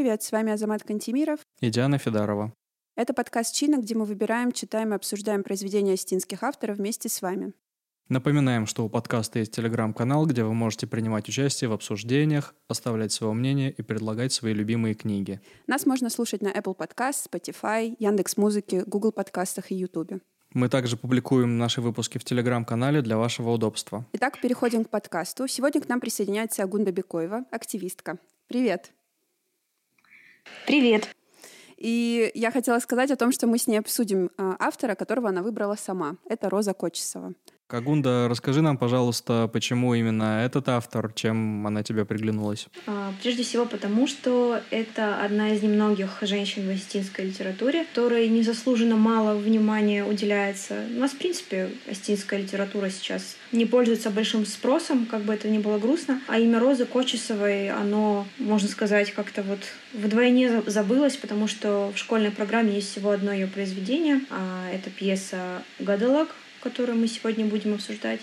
привет! С вами Азамат Кантемиров и Диана Федорова. Это подкаст «Чина», где мы выбираем, читаем и обсуждаем произведения остинских авторов вместе с вами. Напоминаем, что у подкаста есть телеграм-канал, где вы можете принимать участие в обсуждениях, оставлять свое мнение и предлагать свои любимые книги. Нас можно слушать на Apple Podcast, Spotify, Яндекс.Музыке, Google подкастах и YouTube. Мы также публикуем наши выпуски в телеграм-канале для вашего удобства. Итак, переходим к подкасту. Сегодня к нам присоединяется Агунда Бекоева, активистка. Привет! Привет! И я хотела сказать о том, что мы с ней обсудим а, автора, которого она выбрала сама. Это Роза Кочесова. Кагунда, расскажи нам, пожалуйста, почему именно этот автор, чем она тебе приглянулась? А, прежде всего потому, что это одна из немногих женщин в остинской литературе, которой незаслуженно мало внимания уделяется. У нас, в принципе, остинская литература сейчас не пользуется большим спросом, как бы это ни было грустно. А имя Розы Кочесовой, оно, можно сказать, как-то вот вдвойне забылось, потому что в школьной программе есть всего одно ее произведение. А, это пьеса «Гадалак», которую мы сегодня будем обсуждать.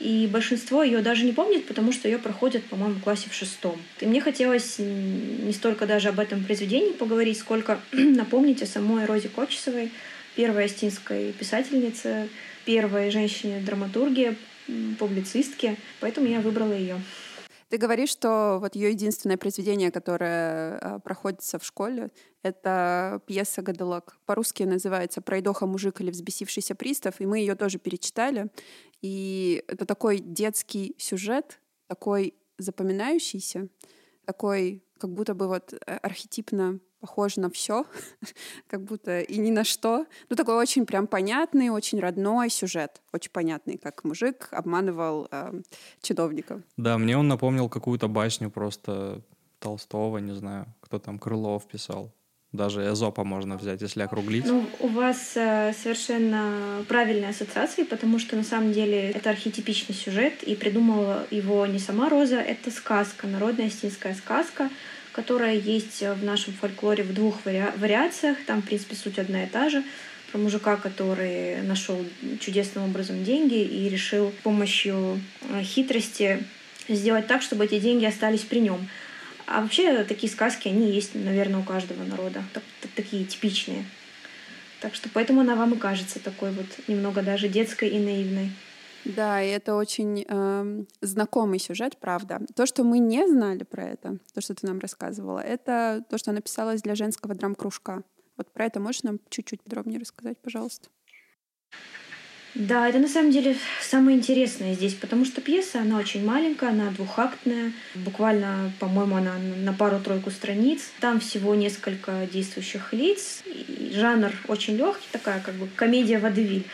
И большинство ее даже не помнит, потому что ее проходят, по-моему, в классе в шестом. И мне хотелось не столько даже об этом произведении поговорить, сколько напомнить о самой Розе Кочесовой, первой остинской писательнице, первой женщине-драматурге, публицистке. Поэтому я выбрала ее. Ты говоришь, что вот ее единственное произведение, которое а, проходится в школе, это пьеса «Гадалак». По-русски называется «Пройдоха мужик или взбесившийся пристав», и мы ее тоже перечитали. И это такой детский сюжет, такой запоминающийся, такой как будто бы вот э, архетипно похож на все, как будто и ни на что. Ну, такой очень прям понятный, очень родной сюжет. Очень понятный, как мужик обманывал э, чиновников. Да, мне он напомнил какую-то басню просто Толстого, не знаю, кто там Крылов писал. Даже Эзопа можно взять, если округлить. Ну, у вас э, совершенно правильные ассоциации, потому что на самом деле это архетипичный сюжет, и придумала его не сама Роза, это сказка, народная остинская сказка, которая есть в нашем фольклоре в двух вари- вариациях. Там, в принципе, суть одна и та же про мужика, который нашел чудесным образом деньги и решил с помощью э, хитрости сделать так, чтобы эти деньги остались при нем. А вообще такие сказки, они есть, наверное, у каждого народа, так, так, такие типичные. Так что поэтому она вам и кажется такой вот немного даже детской и наивной. Да, и это очень э, знакомый сюжет, правда. То, что мы не знали про это, то, что ты нам рассказывала, это то, что написалось для женского драм-кружка. Вот про это можешь нам чуть-чуть подробнее рассказать, пожалуйста? Да, это на самом деле самое интересное здесь, потому что пьеса, она очень маленькая, она двухактная, буквально, по-моему, она на пару-тройку страниц. Там всего несколько действующих лиц, жанр очень легкий, такая как бы комедия водевиль.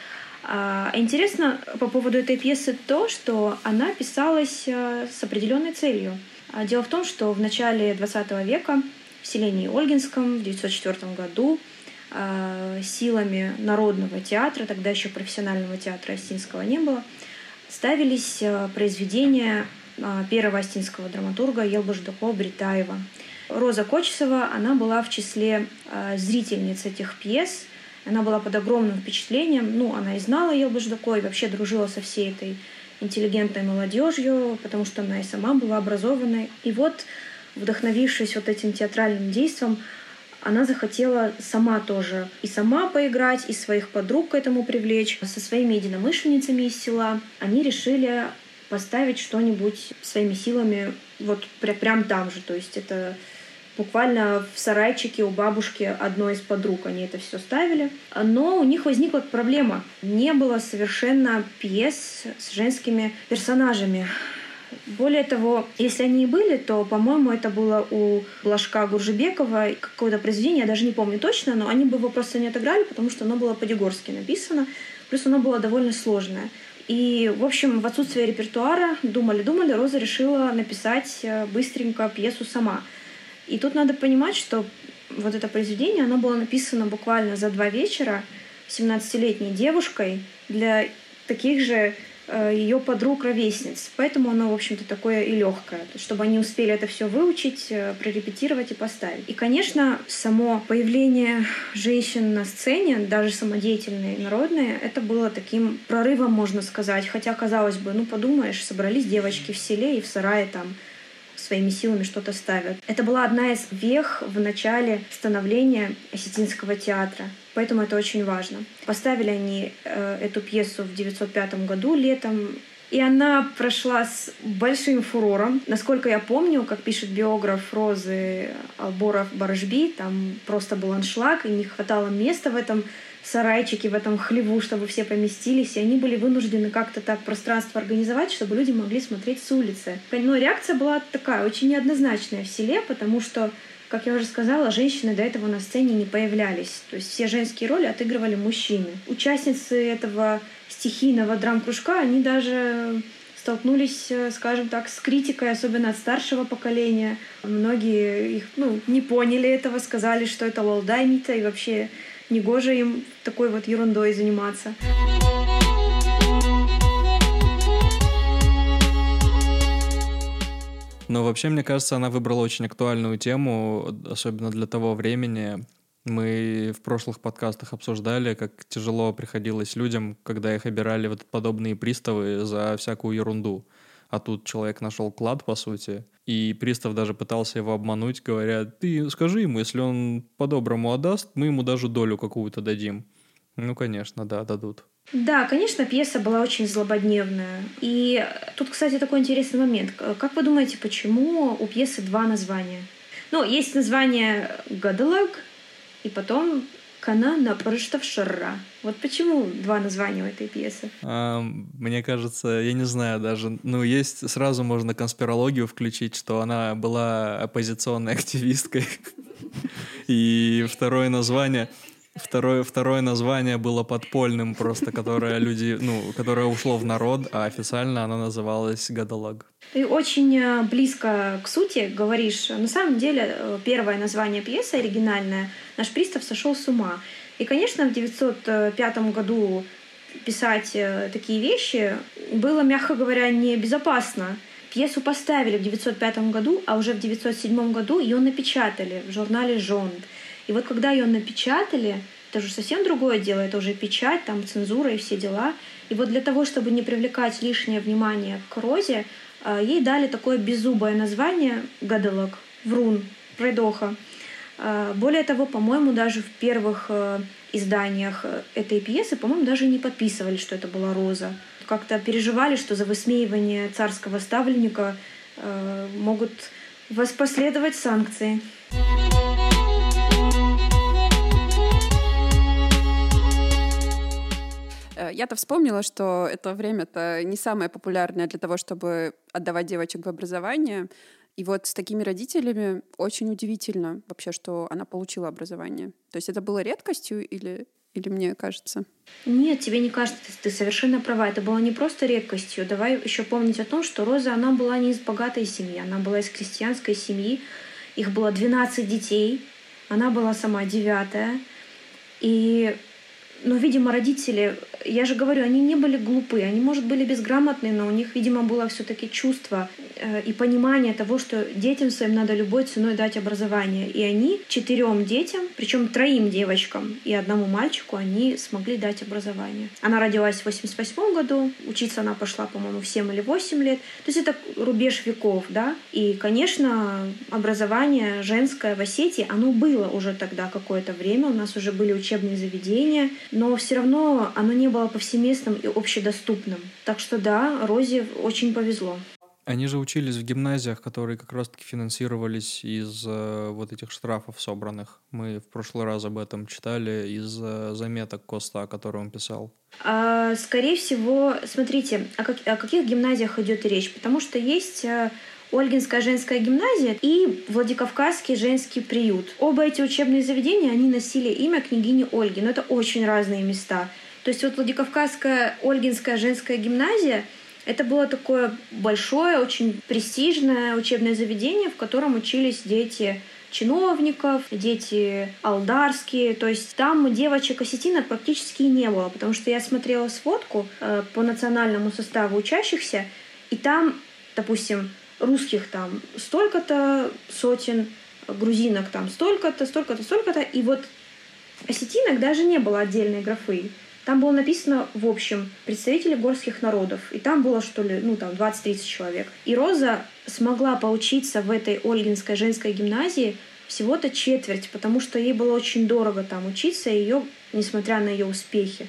А интересно по поводу этой пьесы то, что она писалась э, с определенной целью. А дело в том, что в начале XX века в селении Ольгинском в 1904 году силами Народного театра, тогда еще профессионального театра Остинского не было, ставились э, произведения э, первого остинского драматурга Елбаждакова Бритаева. Роза Кочесова, она была в числе зрительниц этих пьес, она была под огромным впечатлением, ну, она и знала Елбаждакова, и вообще дружила со всей этой интеллигентной молодежью, потому что она и сама была образованной. И вот, вдохновившись вот этим театральным действием, она захотела сама тоже и сама поиграть, и своих подруг к этому привлечь. Со своими единомышленницами из села они решили поставить что-нибудь своими силами вот пря прям там же. То есть это буквально в сарайчике у бабушки одной из подруг они это все ставили. Но у них возникла проблема. Не было совершенно пьес с женскими персонажами. Более того, если они и были, то, по-моему, это было у Блажка Гуржебекова какое-то произведение, я даже не помню точно, но они бы его просто не отыграли, потому что оно было по-дегорски написано, плюс оно было довольно сложное. И, в общем, в отсутствие репертуара думали-думали, Роза решила написать э, быстренько пьесу сама. И тут надо понимать, что вот это произведение, оно было написано буквально за два вечера 17-летней девушкой для таких же Э, ее подруг-ровесниц. Поэтому оно, в общем-то, такое и легкое, чтобы они успели это все выучить, э, прорепетировать и поставить. И, конечно, само появление женщин на сцене, даже самодеятельные, народные, это было таким прорывом, можно сказать. Хотя, казалось бы, ну подумаешь, собрались девочки в селе и в сарае там своими силами что-то ставят. Это была одна из вех в начале становления осетинского театра. Поэтому это очень важно. Поставили они э, эту пьесу в 1905 году летом. И она прошла с большим фурором. Насколько я помню, как пишет биограф Розы Алборов Барышби, там просто был аншлаг, и не хватало места в этом сарайчике, в этом хлеву, чтобы все поместились, и они были вынуждены как-то так пространство организовать, чтобы люди могли смотреть с улицы. Но реакция была такая, очень неоднозначная в селе, потому что как я уже сказала, женщины до этого на сцене не появлялись. То есть все женские роли отыгрывали мужчины. Участницы этого стихийного драм-кружка, они даже столкнулись, э, скажем так, с критикой, особенно от старшего поколения. Многие их ну, не поняли этого, сказали, что это лолдаймита, и вообще негоже им такой вот ерундой заниматься. Но вообще, мне кажется, она выбрала очень актуальную тему, особенно для того времени. Мы в прошлых подкастах обсуждали, как тяжело приходилось людям, когда их обирали вот подобные приставы за всякую ерунду. А тут человек нашел клад, по сути, и пристав даже пытался его обмануть, говоря, ты скажи ему, если он по-доброму отдаст, мы ему даже долю какую-то дадим. Ну, конечно, да, дадут. Да, конечно, пьеса была очень злободневная. И тут, кстати, такой интересный момент. Как вы думаете, почему у пьесы два названия? Ну, есть название «Гадалаг», и потом «Кана на Шарра». Вот почему два названия у этой пьесы? А, мне кажется, я не знаю даже. Ну, есть сразу можно конспирологию включить, что она была оппозиционной активисткой. И второе название Второе, второе название было подпольным просто, которое люди, ну, которое ушло в народ, а официально оно называлось «Гадалаг». Ты очень э, близко к сути говоришь. На самом деле, э, первое название пьесы оригинальное «Наш пристав сошел с ума». И, конечно, в 905 году писать э, такие вещи было, мягко говоря, небезопасно. Пьесу поставили в 905 году, а уже в 907 году ее напечатали в журнале «Жонд». И вот когда ее напечатали, это уже совсем другое дело, это уже печать, там цензура и все дела. И вот для того, чтобы не привлекать лишнее внимание к Розе, э, ей дали такое беззубое название «Гадалок», «Врун», «Пройдоха». Э, более того, по-моему, даже в первых э, изданиях этой пьесы, по-моему, даже не подписывали, что это была Роза. Как-то переживали, что за высмеивание царского ставленника могут воспоследовать санкции. Я-то вспомнила, что это время-то не самое популярное для того, чтобы отдавать девочек в образование. И вот с такими родителями очень удивительно вообще, что она получила образование. То есть это было редкостью или, или мне кажется? Нет, тебе не кажется, ты совершенно права. Это было не просто редкостью. Давай еще помнить о том, что Роза, она была не из богатой семьи, она была из крестьянской семьи. Их было 12 детей, она была сама девятая. И но, видимо, родители, я же говорю, они не были глупы, они, может, были безграмотные, но у них, видимо, было все-таки чувство э, и понимание того, что детям своим надо любой ценой дать образование. И они четырем детям, причем троим девочкам и одному мальчику, они смогли дать образование. Она родилась в 88 году, учиться она пошла, по-моему, в 7 или 8 лет. То есть это рубеж веков, да. И, конечно, образование женское в Осетии, оно было уже тогда какое-то время, у нас уже были учебные заведения, но все равно оно не было повсеместным и общедоступным. Так что да, Розе очень повезло. Они же учились в гимназиях, которые как раз-таки финансировались из э, вот этих штрафов собранных. Мы в прошлый раз об этом читали из э, заметок Коста, о котором он писал. А, скорее всего, смотрите, о, как, о каких гимназиях идет речь? Потому что есть э, Ольгинская женская гимназия и Владикавказский женский приют. Оба эти учебные заведения, они носили имя княгини Ольги, но это очень разные места. То есть вот Владикавказская Ольгинская женская гимназия это было такое большое, очень престижное учебное заведение, в котором учились дети чиновников, дети алдарские. То есть там девочек осетинок практически не было, потому что я смотрела сводку э, по национальному составу учащихся, и там, допустим, русских там столько-то сотен, грузинок там столько-то, столько-то, столько-то. И вот осетинок даже не было отдельной графы. Там было написано, в общем, представители горских народов. И там было, что ли, ну, там, 20-30 человек. И Роза смогла поучиться в этой Ольгинской женской гимназии всего-то четверть, потому что ей было очень дорого там учиться, и ее, несмотря на ее успехи,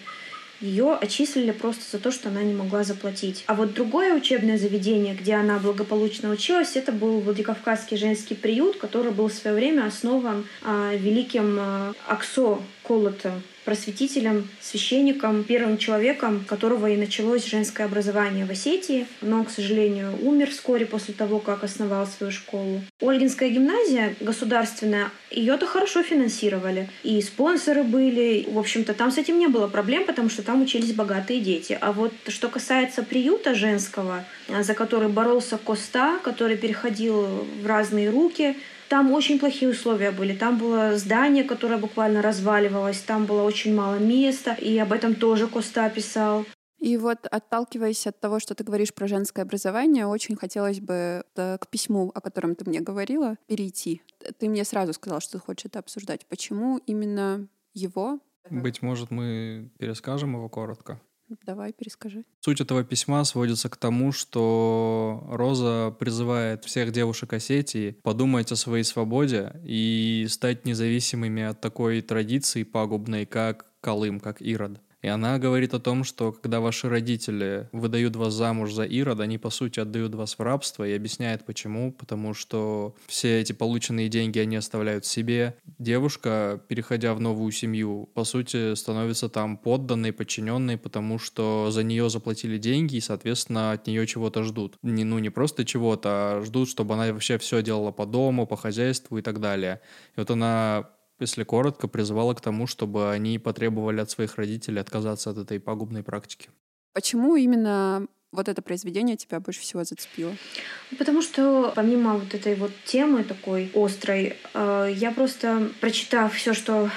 ее отчислили просто за то, что она не могла заплатить. А вот другое учебное заведение, где она благополучно училась, это был Владикавказский женский приют, который был в свое время основан а, великим а, Аксо Колотом просветителем, священником, первым человеком, которого и началось женское образование в Осетии. Но, к сожалению, умер вскоре после того, как основал свою школу. Ольгинская гимназия государственная, ее-то хорошо финансировали. И спонсоры были. В общем-то, там с этим не было проблем, потому что там учились богатые дети. А вот что касается приюта женского, за который боролся Коста, который переходил в разные руки, там очень плохие условия были. Там было здание, которое буквально разваливалось, там было очень мало места, и об этом тоже Коста писал. И вот, отталкиваясь от того, что ты говоришь про женское образование, очень хотелось бы к письму, о котором ты мне говорила, перейти. Ты мне сразу сказал, что ты хочешь это обсуждать. Почему именно его? Быть может, мы перескажем его коротко. Давай, перескажи. Суть этого письма сводится к тому, что Роза призывает всех девушек Осетии подумать о своей свободе и стать независимыми от такой традиции пагубной, как Колым, как Ирод. И она говорит о том, что когда ваши родители выдают вас замуж за Ирод, они, по сути, отдают вас в рабство и объясняет, почему. Потому что все эти полученные деньги они оставляют себе. Девушка, переходя в новую семью, по сути, становится там подданной, подчиненной, потому что за нее заплатили деньги и, соответственно, от нее чего-то ждут. Не, ну, не просто чего-то, а ждут, чтобы она вообще все делала по дому, по хозяйству и так далее. И вот она если коротко, призывала к тому, чтобы они потребовали от своих родителей отказаться от этой пагубной практики. Почему именно вот это произведение тебя больше всего зацепило? Потому что помимо вот этой вот темы такой острой, э, я просто прочитав все, что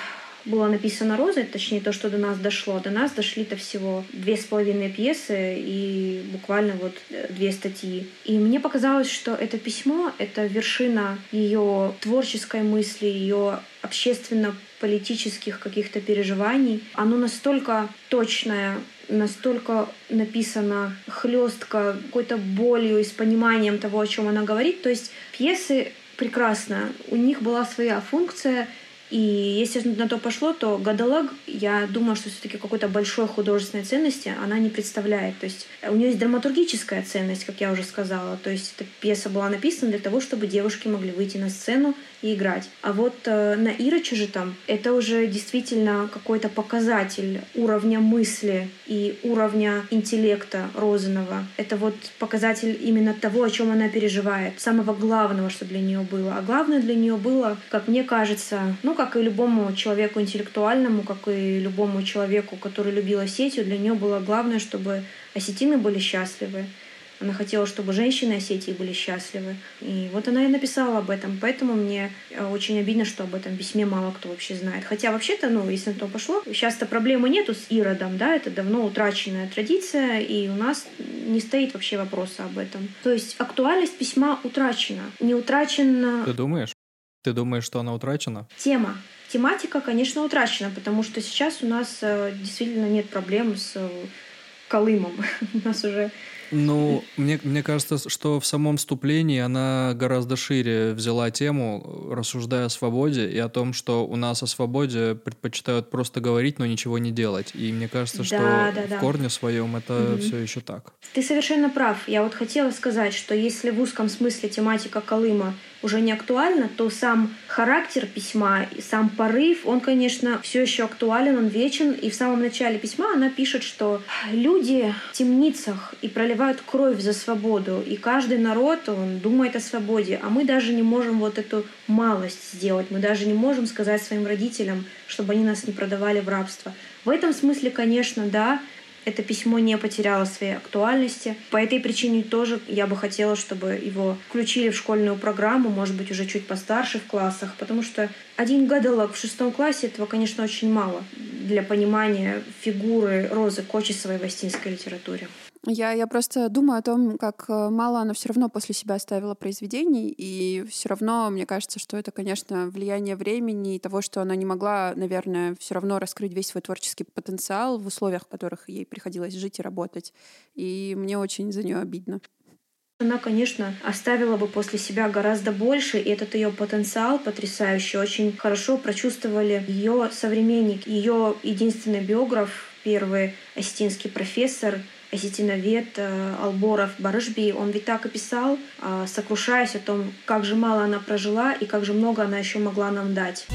было написано розой, точнее то, что до нас дошло. До нас дошли-то всего две с половиной пьесы и буквально вот э, две статьи. И мне показалось, что это письмо — это вершина ее творческой мысли, ее общественно-политических каких-то переживаний. Оно настолько точное, настолько написано хлестко, какой-то болью и с пониманием того, о чем она говорит. То есть пьесы прекрасно. У них была своя функция — и если на то пошло, то «Гадалаг», я думаю, что все таки какой-то большой художественной ценности она не представляет. То есть у нее есть драматургическая ценность, как я уже сказала. То есть эта пьеса была написана для того, чтобы девушки могли выйти на сцену и играть. А вот э, на Ироче там это уже действительно какой-то показатель уровня мысли и уровня интеллекта Розанова. Это вот показатель именно того, о чем она переживает, самого главного, что для нее было. А главное для нее было, как мне кажется, ну, как и любому человеку интеллектуальному, как и любому человеку, который любил Осетию, для нее было главное, чтобы осетины были счастливы. Она хотела, чтобы женщины Осетии были счастливы. И вот она и написала об этом. Поэтому мне э, очень обидно, что об этом письме мало кто вообще знает. Хотя вообще-то, ну, если на то пошло, сейчас-то проблемы нету с Иродом, да, это давно утраченная традиция, и у нас не стоит вообще вопроса об этом. То есть актуальность письма утрачена. Не утрачена... Ты думаешь? Ты думаешь, что она утрачена? Тема. Тематика, конечно, утрачена, потому что сейчас у нас э, действительно нет проблем с э, Колымом. у нас уже ну, мне, мне кажется, что в самом вступлении она гораздо шире взяла тему, рассуждая о свободе и о том, что у нас о свободе предпочитают просто говорить, но ничего не делать. И мне кажется, что да, да, в да. корне своем это угу. все еще так. Ты совершенно прав. Я вот хотела сказать, что если в узком смысле тематика Колыма уже не актуальна, то сам характер письма и сам порыв, он, конечно, все еще актуален, он вечен. И в самом начале письма она пишет, что люди в темницах и проливают кровь за свободу, и каждый народ, он думает о свободе, а мы даже не можем вот эту малость сделать, мы даже не можем сказать своим родителям, чтобы они нас не продавали в рабство. В этом смысле, конечно, да, это письмо не потеряло своей актуальности. По этой причине тоже я бы хотела, чтобы его включили в школьную программу, может быть, уже чуть постарше в классах, потому что один гадалок в шестом классе этого, конечно, очень мало для понимания фигуры Розы Кочесовой в астинской литературе. Я, я просто думаю о том, как э, мало она все равно после себя оставила произведений, и все равно мне кажется, что это, конечно, влияние времени и того, что она не могла, наверное, все равно раскрыть весь свой творческий потенциал в условиях, в которых ей приходилось жить и работать. И мне очень за нее обидно. Она, конечно, оставила бы после себя гораздо больше, и этот ее потенциал потрясающий. Очень хорошо прочувствовали ее современник, ее единственный биограф, первый осетинский профессор, осетиновед Алборов Барышби, он ведь так и писал, э, сокрушаясь о том, как же мало она прожила и как же много она еще могла нам дать.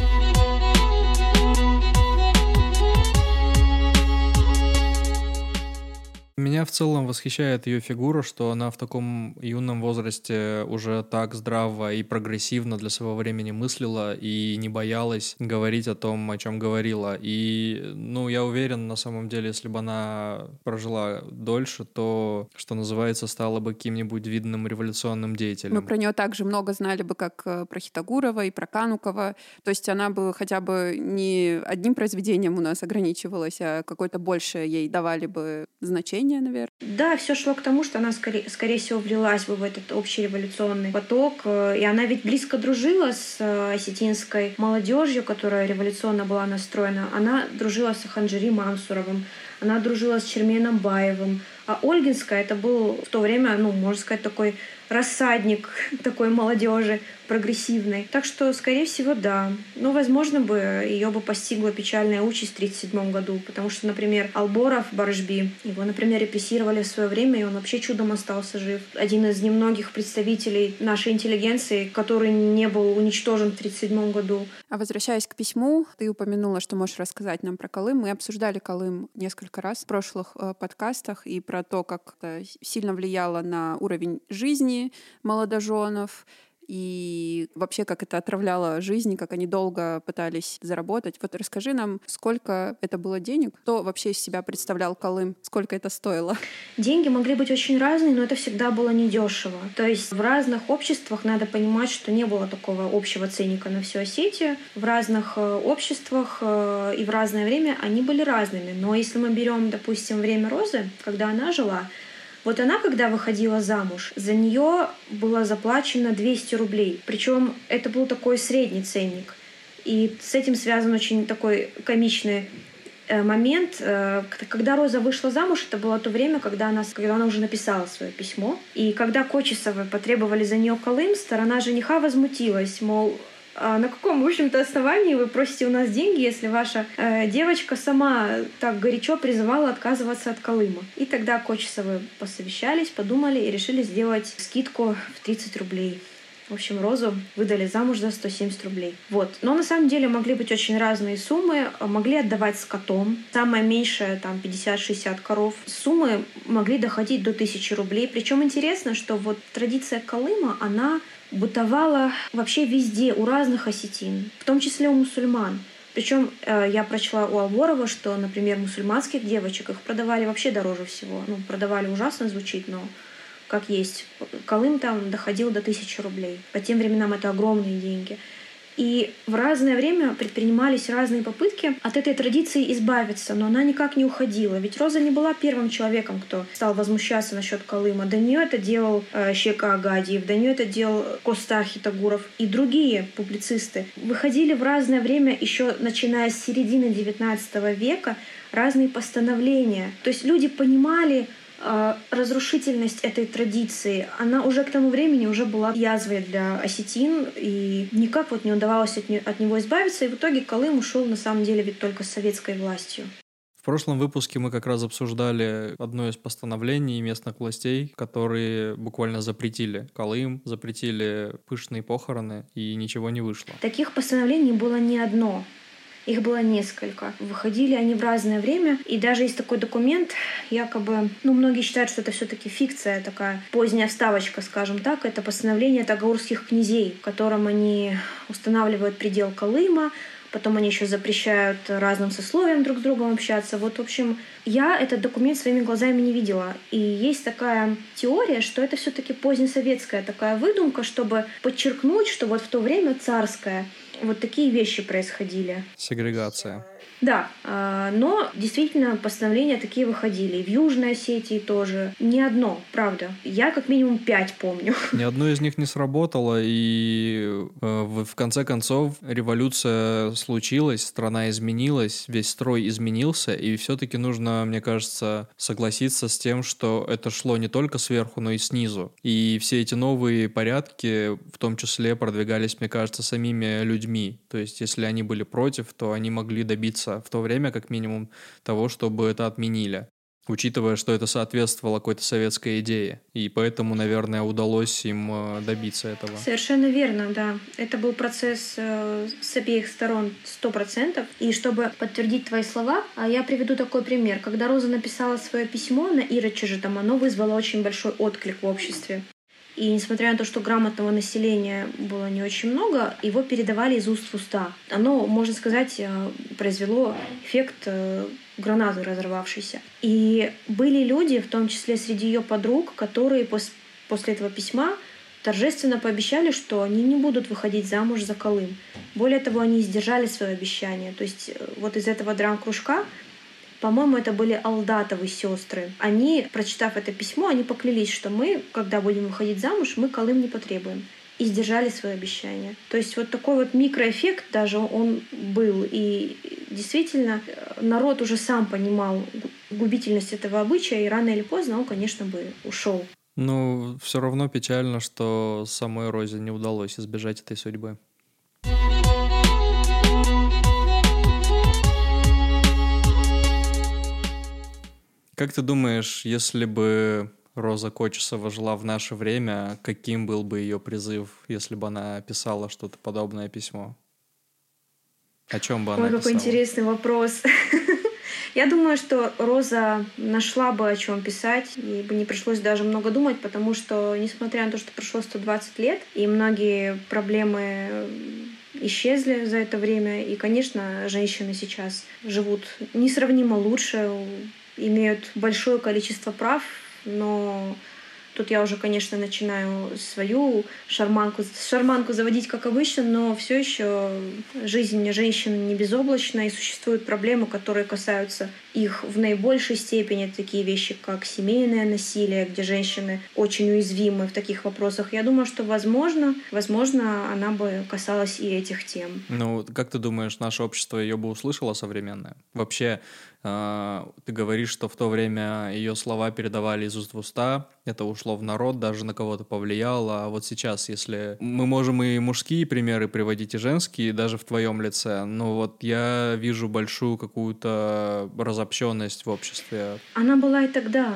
Меня в целом восхищает ее фигура, что она в таком юном возрасте уже так здраво и прогрессивно для своего времени мыслила и не боялась говорить о том, о чем говорила. И, ну, я уверен, на самом деле, если бы она прожила дольше, то, что называется, стала бы каким-нибудь видным революционным деятелем. Мы про нее также много знали бы, как э, про Хитагурова и про Канукова. То есть она бы хотя бы не одним произведением у нас ограничивалась, а какое-то большее ей давали бы значение наверное. Да, все шло к тому, что она, скорее, скорее всего, влилась бы в этот общий революционный поток. Э, и она ведь близко дружила с э, осетинской молодежью, которая революционно была настроена. Она дружила с Ханджири Мансуровым, она дружила с Черменом Баевым. А Ольгинская это был в то время, ну, можно сказать, такой рассадник такой молодежи прогрессивной. Так что, скорее всего, да. Но, возможно, бы ее бы постигла печальная участь в 1937 году, потому что, например, Алборов Барышби, его, например, репрессировали в свое время, и он вообще чудом остался жив. Один из немногих представителей нашей интеллигенции, который не был уничтожен в 1937 году. А возвращаясь к письму, ты упомянула, что можешь рассказать нам про Колым. Мы обсуждали Колым несколько раз в прошлых э, подкастах и про то, как это сильно влияло на уровень жизни молодоженов, и вообще, как это отравляло жизнь, как они долго пытались заработать. Вот расскажи нам, сколько это было денег, кто вообще из себя представлял Колым, сколько это стоило? Деньги могли быть очень разные, но это всегда было недешево. То есть в разных обществах надо понимать, что не было такого общего ценника на всю Осетию. В разных э, обществах э, и в разное время они были разными. Но если мы берем, допустим, время Розы, когда она жила, вот она, когда выходила замуж, за нее было заплачено 200 рублей. Причем это был такой средний ценник. И с этим связан очень такой комичный э, момент, э, когда Роза вышла замуж, это было то время, когда она, когда она уже написала свое письмо. И когда Кочесовы потребовали за нее Колым, сторона жениха возмутилась, мол, на каком, в общем-то, основании вы просите у нас деньги, если ваша э, девочка сама так горячо призывала отказываться от Колыма? И тогда Кочесовы посовещались, подумали и решили сделать скидку в 30 рублей. В общем, Розу выдали замуж за 170 рублей. Вот. Но на самом деле могли быть очень разные суммы. Могли отдавать с котом. Самая меньшая, там, 50-60 коров. Суммы могли доходить до 1000 рублей. Причем интересно, что вот традиция Колыма, она бытовала вообще везде, у разных осетин, в том числе у мусульман. Причем э, я прочла у Алборова, что, например, мусульманских девочек их продавали вообще дороже всего. Ну, продавали ужасно звучит, но как есть. Колым там доходил до тысячи рублей. По тем временам это огромные деньги. И в разное время предпринимались разные попытки от этой традиции избавиться, но она никак не уходила. Ведь Роза не была первым человеком, кто стал возмущаться насчет Колыма. До нее это делал э, Щека Агадиев, до нее это делал Коста Хитагуров и другие публицисты. Выходили в разное время, еще начиная с середины XIX века, разные постановления. То есть люди понимали, разрушительность этой традиции, она уже к тому времени уже была язвой для осетин, и никак вот не удавалось от, не, от него избавиться, и в итоге Колым ушел на самом деле ведь только с советской властью. В прошлом выпуске мы как раз обсуждали одно из постановлений местных властей, которые буквально запретили Колым, запретили пышные похороны, и ничего не вышло. Таких постановлений было не одно. Их было несколько. Выходили они в разное время. И даже есть такой документ, якобы, ну, многие считают, что это все таки фикция, такая поздняя вставочка, скажем так. Это постановление тагаурских князей, в котором они устанавливают предел Колыма, потом они еще запрещают разным сословиям друг с другом общаться. Вот, в общем, я этот документ своими глазами не видела. И есть такая теория, что это все-таки позднесоветская такая выдумка, чтобы подчеркнуть, что вот в то время царская Вот такие вещи происходили. Сегрегация. Да, а, но действительно постановления такие выходили. И в Южной Осетии тоже. Не одно, правда. Я как минимум пять помню. Ни одно из них не сработало, и э, в конце концов революция случилась, страна изменилась, весь строй изменился, и все-таки нужно, мне кажется, согласиться с тем, что это шло не только сверху, но и снизу. И все эти новые порядки в том числе продвигались, мне кажется, самими людьми. То есть, если они были против, то они могли добиться в то время, как минимум, того, чтобы это отменили учитывая, что это соответствовало какой-то советской идее. И поэтому, наверное, удалось им э, добиться этого. Совершенно верно, да. Это был процесс э, с обеих сторон сто процентов. И чтобы подтвердить твои слова, а я приведу такой пример. Когда Роза написала свое письмо на Ироче же, там оно вызвало очень большой отклик в обществе. И несмотря на то, что грамотного населения было не очень много, его передавали из уст в уста. Оно, можно сказать, э, произвело эффект э, гранаты разорвавшейся. И были люди, в том числе среди ее подруг, которые пос после этого письма торжественно пообещали, что они не будут выходить замуж за Колым. Более того, они сдержали свое обещание. То есть э, вот из этого драм-кружка по-моему, это были Алдатовы сестры. Они, прочитав это письмо, они поклялись, что мы, когда будем выходить замуж, мы Колым не потребуем и сдержали свое обещание. То есть вот такой вот микроэффект даже он был. И действительно народ уже сам понимал губительность этого обычая, и рано или поздно он, конечно, бы ушел. Ну, все равно печально, что самой Розе не удалось избежать этой судьбы. Как ты думаешь, если бы Роза Кочесова жила в наше время, каким был бы ее призыв, если бы она писала что-то подобное письмо? О чем бы она Ой, какой интересный вопрос. Я думаю, что Роза нашла бы о чем писать, и бы не пришлось даже много думать, потому что, несмотря на то, что прошло 120 лет, и многие проблемы исчезли за это время, и, конечно, женщины сейчас живут несравнимо лучше, имеют большое количество прав, но Тут я уже, конечно, начинаю свою шарманку, шарманку заводить, как обычно, но все еще жизнь женщин не безоблачна, и существуют проблемы, которые касаются их в наибольшей степени. Такие вещи, как семейное насилие, где женщины очень уязвимы в таких вопросах. Я думаю, что, возможно, возможно, она бы касалась и этих тем. Ну, как ты думаешь, наше общество ее бы услышало современное? Вообще, ты говоришь, что в то время ее слова передавали из уст в уста, это ушло в народ, даже на кого-то повлияло. А вот сейчас, если мы можем и мужские примеры приводить, и женские, даже в твоем лице, но вот я вижу большую какую-то разобщенность в обществе. Она была и тогда.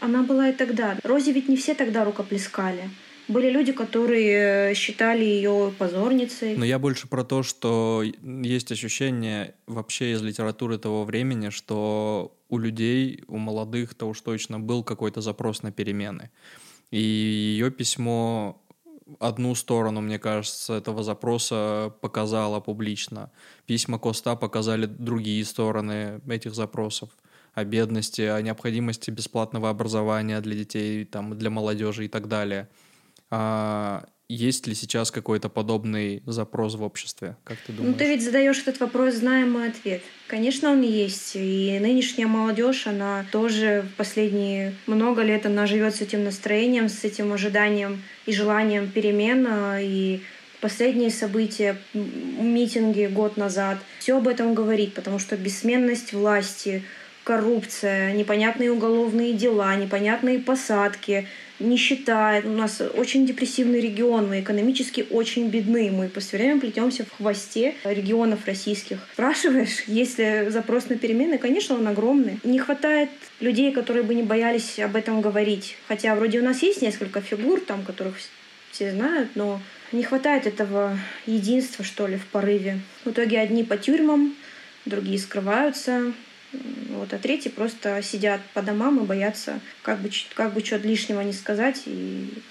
Она была и тогда. Розе ведь не все тогда рукоплескали. Были люди, которые считали ее позорницей. Но я больше про то, что есть ощущение вообще из литературы того времени, что у людей, у молодых-то уж точно был какой-то запрос на перемены. И ее письмо одну сторону, мне кажется, этого запроса показала публично. Письма Коста показали другие стороны этих запросов о бедности, о необходимости бесплатного образования для детей, там, для молодежи и так далее – а есть ли сейчас какой-то подобный запрос в обществе? Как ты думаешь? Ну, ты ведь задаешь этот вопрос, знаем мой ответ. Конечно, он есть. И нынешняя молодежь, она тоже в последние много лет она живет с этим настроением, с этим ожиданием и желанием перемен. И последние события, митинги год назад, все об этом говорит, потому что бессменность власти, коррупция, непонятные уголовные дела, непонятные посадки — нищета. У нас очень депрессивный регион, мы экономически очень бедны. Мы все время плетемся в хвосте регионов российских. Спрашиваешь, есть ли запрос на перемены? Конечно, он огромный. Не хватает людей, которые бы не боялись об этом говорить. Хотя вроде у нас есть несколько фигур, там, которых все знают, но не хватает этого единства, что ли, в порыве. В итоге одни по тюрьмам, другие скрываются, вот, а третьи просто сидят по домам и боятся как бы, как бы что-то лишнего не сказать и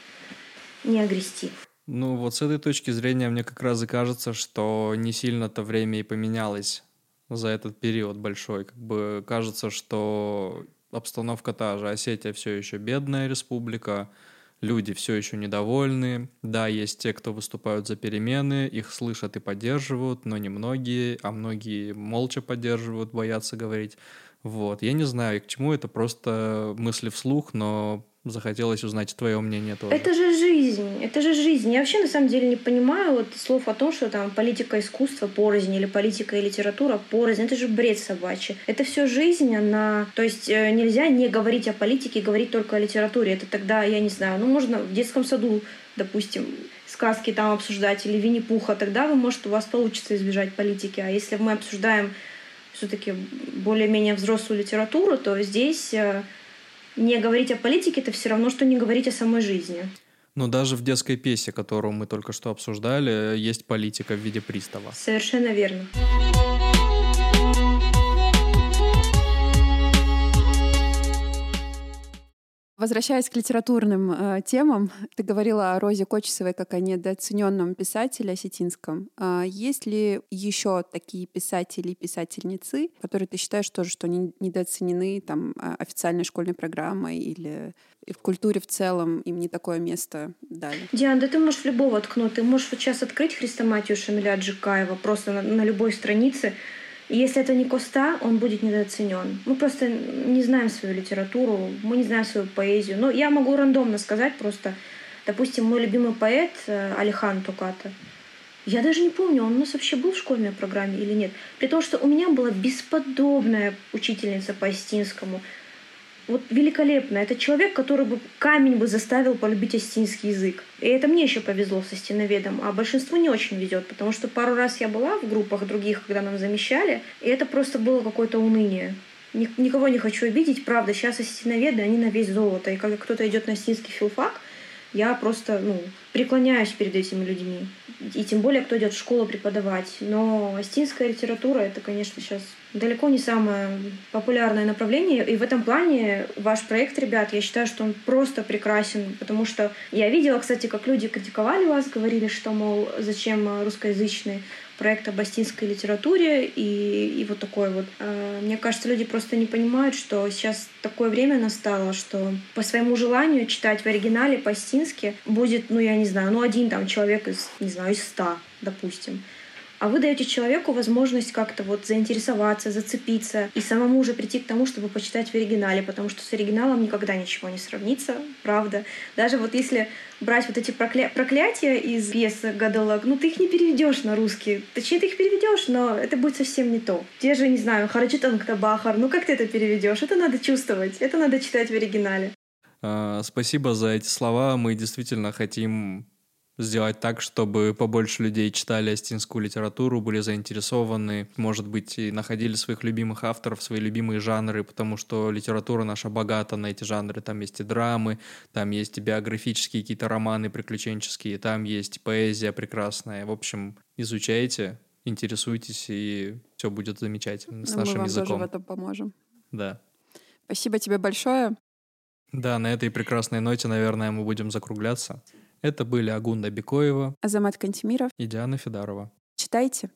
не огрести. Ну вот с этой точки зрения мне как раз и кажется, что не сильно-то время и поменялось за этот период большой. Как бы кажется, что обстановка та же. Осетия все еще бедная республика, люди все еще недовольны. Да, есть те, кто выступают за перемены, их слышат и поддерживают, но не многие, а многие молча поддерживают, боятся говорить. Вот, я не знаю, к чему это, просто мысли вслух, но захотелось узнать твое мнение тоже. Это же жизнь, это же жизнь. Я вообще на самом деле не понимаю вот слов о том, что там политика искусства порознь или политика и литература порознь. Это же бред собачий. Это все жизнь, она... То есть э, нельзя не говорить о политике и говорить только о литературе. Это тогда, я не знаю, ну можно в детском саду, допустим, сказки там обсуждать или Винни-Пуха, тогда вы, может, у вас получится избежать политики. А если мы обсуждаем все-таки более-менее взрослую литературу, то здесь э, не говорить о политике это все равно, что не говорить о самой жизни. Но даже в детской пьесе, которую мы только что обсуждали, есть политика в виде пристава. Совершенно верно. Возвращаясь к литературным э, темам, ты говорила о Розе Кочесовой как о недооцененном писателе осетинском. А есть ли еще такие писатели и писательницы, которые ты считаешь тоже, что они недооценены там, а, официальной школьной программой или в культуре в целом им не такое место дали? Диана, да ты можешь любого ткнуть. Ты можешь вот сейчас открыть Хрестоматию Шамиля Аджикаева просто на, на любой странице и если это не Коста, он будет недооценен. Мы просто не знаем свою литературу, мы не знаем свою поэзию. Но я могу рандомно сказать просто, допустим, мой любимый поэт э, Алихан Туката. Я даже не помню, он у нас вообще был в школьной программе или нет. При том, что у меня была бесподобная учительница по астинскому вот великолепно. Это человек, который бы камень бы заставил полюбить остинский язык. И это мне еще повезло со стеноведом, а большинству не очень везет, потому что пару раз я была в группах других, когда нам замещали, и это просто было какое-то уныние. Никого не хочу обидеть, правда, сейчас остиноведы, они на весь золото. И когда кто-то идет на остинский филфак, я просто ну, преклоняюсь перед этими людьми. И тем более, кто идет в школу преподавать. Но астинская литература — это, конечно, сейчас далеко не самое популярное направление. И в этом плане ваш проект, ребят, я считаю, что он просто прекрасен. Потому что я видела, кстати, как люди критиковали вас, говорили, что, мол, зачем русскоязычный проект об астинской литературе и, и вот такой вот. А, мне кажется, люди просто не понимают, что сейчас такое время настало, что по своему желанию читать в оригинале по-астински будет, ну, я не знаю, ну, один там человек из, не знаю, из ста, допустим а вы даете человеку возможность как-то вот заинтересоваться, зацепиться и самому уже прийти к тому, чтобы почитать в оригинале, потому что с оригиналом никогда ничего не сравнится, правда. Даже вот если брать вот эти прокля... проклятия из пьесы Гадалак, ну ты их не переведешь на русский. Точнее, ты их переведешь, но это будет совсем не то. Те же, не знаю, Харачитан Бахар, ну как ты это переведешь? Это надо чувствовать, это надо читать в оригинале. А, спасибо за эти слова. Мы действительно хотим сделать так, чтобы побольше людей читали астинскую литературу, были заинтересованы, может быть, и находили своих любимых авторов, свои любимые жанры, потому что литература наша богата на эти жанры. Там есть и драмы, там есть и биографические какие-то романы приключенческие, там есть поэзия прекрасная. В общем, изучайте, интересуйтесь, и все будет замечательно с Но нашим мы вам языком. тоже в этом поможем. Да. Спасибо тебе большое. Да, на этой прекрасной ноте, наверное, мы будем закругляться. Это были Агунда Бекоева, Азамат Кантемиров и Диана Федорова. Читайте.